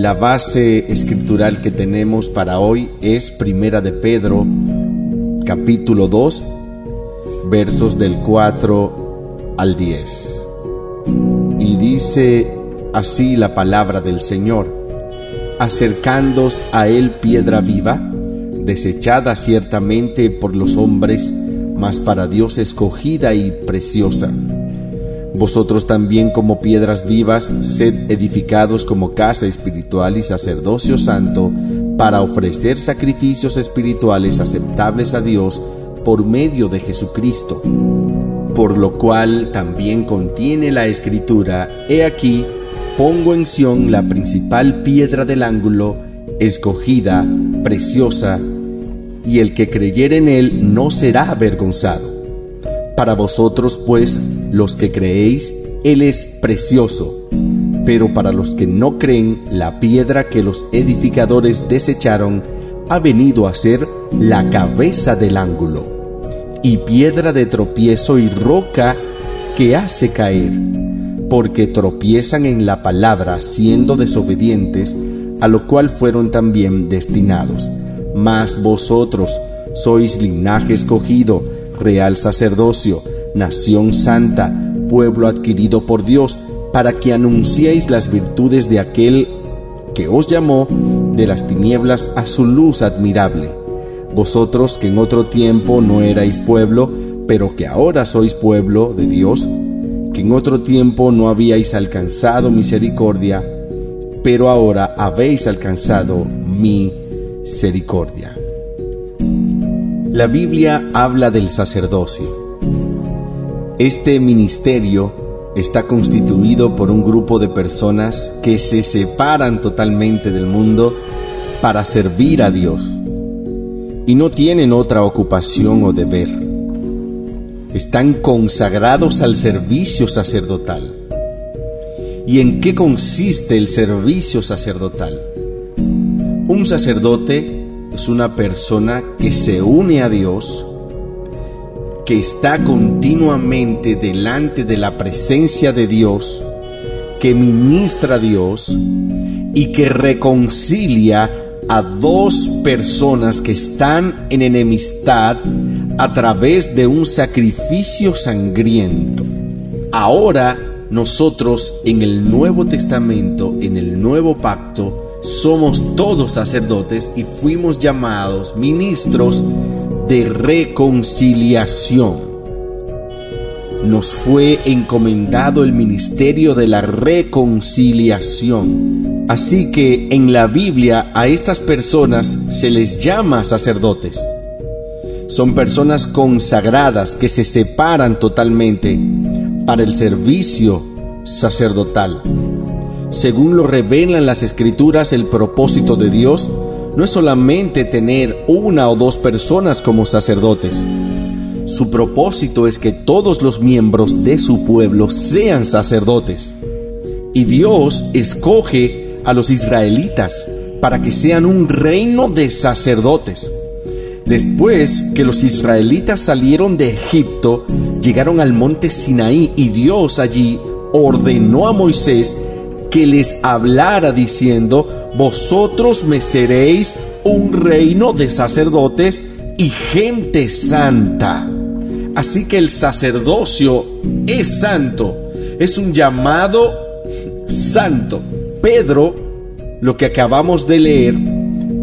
La base escritural que tenemos para hoy es Primera de Pedro, capítulo 2, versos del 4 al 10. Y dice así la palabra del Señor, acercándos a él piedra viva, desechada ciertamente por los hombres, mas para Dios escogida y preciosa. Vosotros también como piedras vivas, sed edificados como casa espiritual y sacerdocio santo, para ofrecer sacrificios espirituales aceptables a Dios por medio de Jesucristo. Por lo cual también contiene la escritura, He aquí, pongo en Sión la principal piedra del ángulo, escogida, preciosa, y el que creyere en él no será avergonzado. Para vosotros, pues, los que creéis, él es precioso, pero para los que no creen, la piedra que los edificadores desecharon ha venido a ser la cabeza del ángulo, y piedra de tropiezo y roca que hace caer, porque tropiezan en la palabra siendo desobedientes, a lo cual fueron también destinados. Mas vosotros sois linaje escogido, real sacerdocio, nación santa, pueblo adquirido por Dios, para que anunciéis las virtudes de aquel que os llamó de las tinieblas a su luz admirable. Vosotros que en otro tiempo no erais pueblo, pero que ahora sois pueblo de Dios, que en otro tiempo no habíais alcanzado misericordia, pero ahora habéis alcanzado mi misericordia. La Biblia habla del sacerdocio. Este ministerio está constituido por un grupo de personas que se separan totalmente del mundo para servir a Dios y no tienen otra ocupación o deber. Están consagrados al servicio sacerdotal. ¿Y en qué consiste el servicio sacerdotal? Un sacerdote es una persona que se une a Dios, que está continuamente delante de la presencia de Dios, que ministra a Dios y que reconcilia a dos personas que están en enemistad a través de un sacrificio sangriento. Ahora nosotros en el Nuevo Testamento, en el Nuevo Pacto, somos todos sacerdotes y fuimos llamados ministros de reconciliación. Nos fue encomendado el ministerio de la reconciliación. Así que en la Biblia a estas personas se les llama sacerdotes. Son personas consagradas que se separan totalmente para el servicio sacerdotal. Según lo revelan las escrituras, el propósito de Dios no es solamente tener una o dos personas como sacerdotes. Su propósito es que todos los miembros de su pueblo sean sacerdotes. Y Dios escoge a los israelitas para que sean un reino de sacerdotes. Después que los israelitas salieron de Egipto, llegaron al monte Sinaí y Dios allí ordenó a Moisés que les hablara diciendo, vosotros me seréis un reino de sacerdotes y gente santa. Así que el sacerdocio es santo, es un llamado santo. Pedro, lo que acabamos de leer,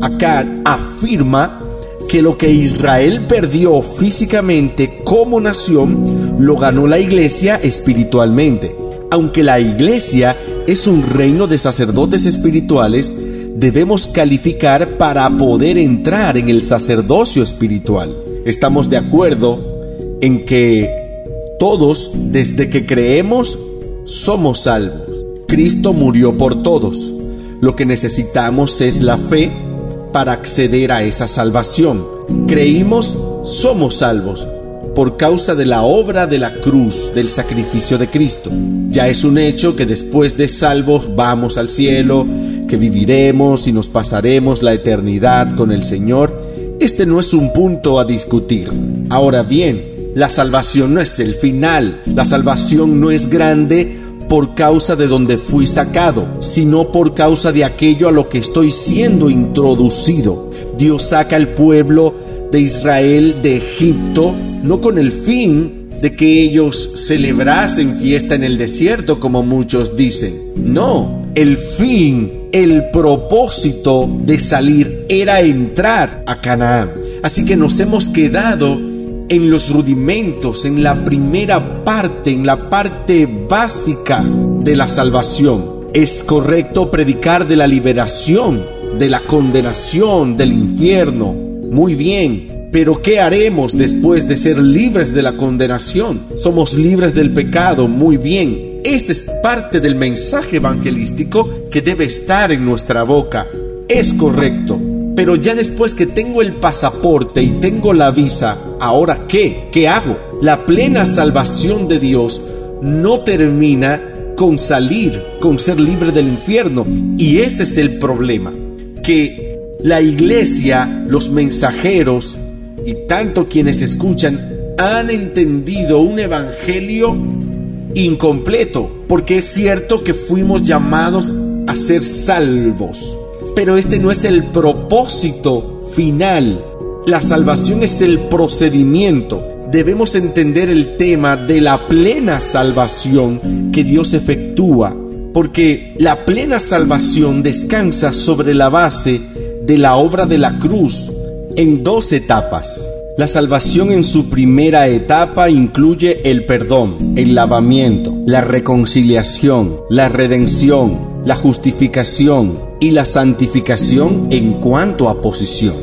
acá afirma que lo que Israel perdió físicamente como nación, lo ganó la iglesia espiritualmente. Aunque la iglesia es un reino de sacerdotes espirituales, debemos calificar para poder entrar en el sacerdocio espiritual. Estamos de acuerdo en que todos, desde que creemos, somos salvos. Cristo murió por todos. Lo que necesitamos es la fe para acceder a esa salvación. Creímos, somos salvos por causa de la obra de la cruz, del sacrificio de Cristo. Ya es un hecho que después de salvos vamos al cielo, que viviremos y nos pasaremos la eternidad con el Señor. Este no es un punto a discutir. Ahora bien, la salvación no es el final, la salvación no es grande por causa de donde fui sacado, sino por causa de aquello a lo que estoy siendo introducido. Dios saca al pueblo de Israel de Egipto no con el fin de que ellos celebrasen fiesta en el desierto como muchos dicen. No, el fin, el propósito de salir era entrar a Canaán. Así que nos hemos quedado en los rudimentos, en la primera parte, en la parte básica de la salvación. Es correcto predicar de la liberación, de la condenación, del infierno. Muy bien, pero ¿qué haremos después de ser libres de la condenación? Somos libres del pecado, muy bien. Esta es parte del mensaje evangelístico que debe estar en nuestra boca. Es correcto. Pero ya después que tengo el pasaporte y tengo la visa, ¿ahora qué? ¿Qué hago? La plena salvación de Dios no termina con salir, con ser libre del infierno. Y ese es el problema. Que la iglesia, los mensajeros y tanto quienes escuchan han entendido un evangelio incompleto. Porque es cierto que fuimos llamados a ser salvos pero este no es el propósito final. La salvación es el procedimiento. Debemos entender el tema de la plena salvación que Dios efectúa, porque la plena salvación descansa sobre la base de la obra de la cruz en dos etapas. La salvación en su primera etapa incluye el perdón, el lavamiento, la reconciliación, la redención, la justificación y la santificación en cuanto a posición.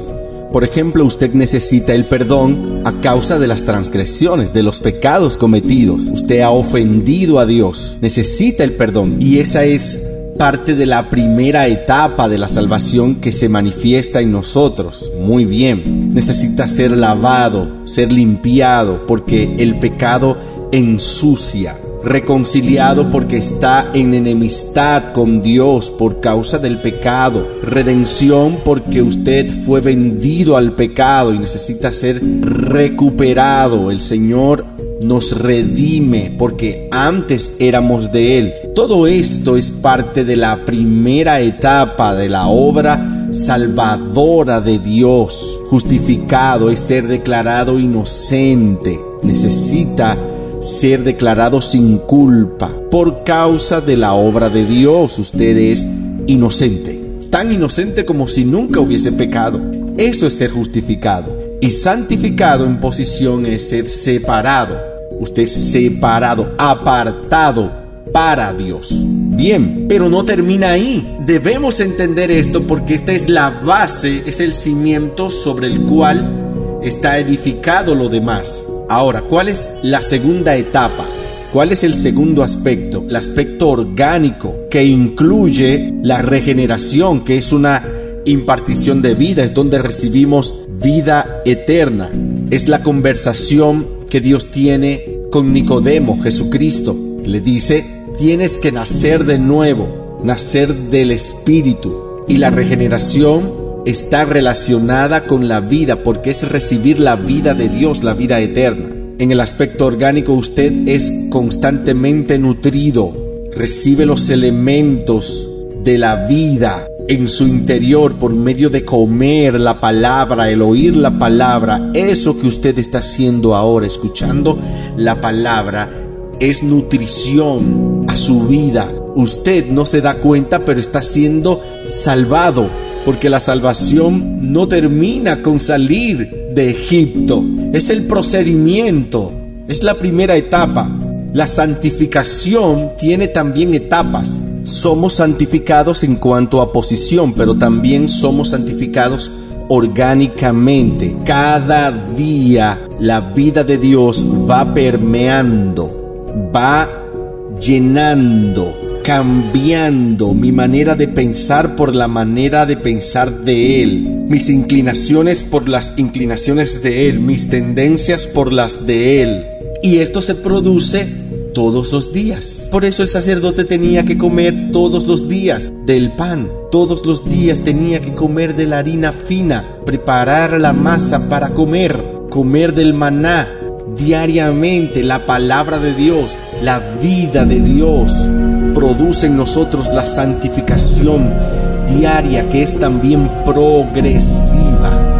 Por ejemplo, usted necesita el perdón a causa de las transgresiones, de los pecados cometidos. Usted ha ofendido a Dios, necesita el perdón y esa es parte de la primera etapa de la salvación que se manifiesta en nosotros. Muy bien, necesita ser lavado, ser limpiado, porque el pecado ensucia reconciliado porque está en enemistad con Dios por causa del pecado, redención porque usted fue vendido al pecado y necesita ser recuperado. El Señor nos redime porque antes éramos de Él. Todo esto es parte de la primera etapa de la obra salvadora de Dios. Justificado es ser declarado inocente. Necesita ser declarado sin culpa por causa de la obra de Dios. Usted es inocente, tan inocente como si nunca hubiese pecado. Eso es ser justificado. Y santificado en posición es ser separado. Usted es separado, apartado para Dios. Bien, pero no termina ahí. Debemos entender esto porque esta es la base, es el cimiento sobre el cual está edificado lo demás. Ahora, ¿cuál es la segunda etapa? ¿Cuál es el segundo aspecto? El aspecto orgánico que incluye la regeneración, que es una impartición de vida, es donde recibimos vida eterna. Es la conversación que Dios tiene con Nicodemo, Jesucristo. Le dice, tienes que nacer de nuevo, nacer del Espíritu. Y la regeneración está relacionada con la vida porque es recibir la vida de Dios, la vida eterna. En el aspecto orgánico usted es constantemente nutrido, recibe los elementos de la vida en su interior por medio de comer la palabra, el oír la palabra, eso que usted está haciendo ahora, escuchando la palabra, es nutrición su vida. Usted no se da cuenta, pero está siendo salvado porque la salvación no termina con salir de Egipto, es el procedimiento, es la primera etapa. La santificación tiene también etapas. Somos santificados en cuanto a posición, pero también somos santificados orgánicamente. Cada día la vida de Dios va permeando, va llenando cambiando mi manera de pensar por la manera de pensar de Él, mis inclinaciones por las inclinaciones de Él, mis tendencias por las de Él. Y esto se produce todos los días. Por eso el sacerdote tenía que comer todos los días del pan. Todos los días tenía que comer de la harina fina, preparar la masa para comer, comer del maná diariamente, la palabra de Dios, la vida de Dios produce en nosotros la santificación diaria que es también progresiva.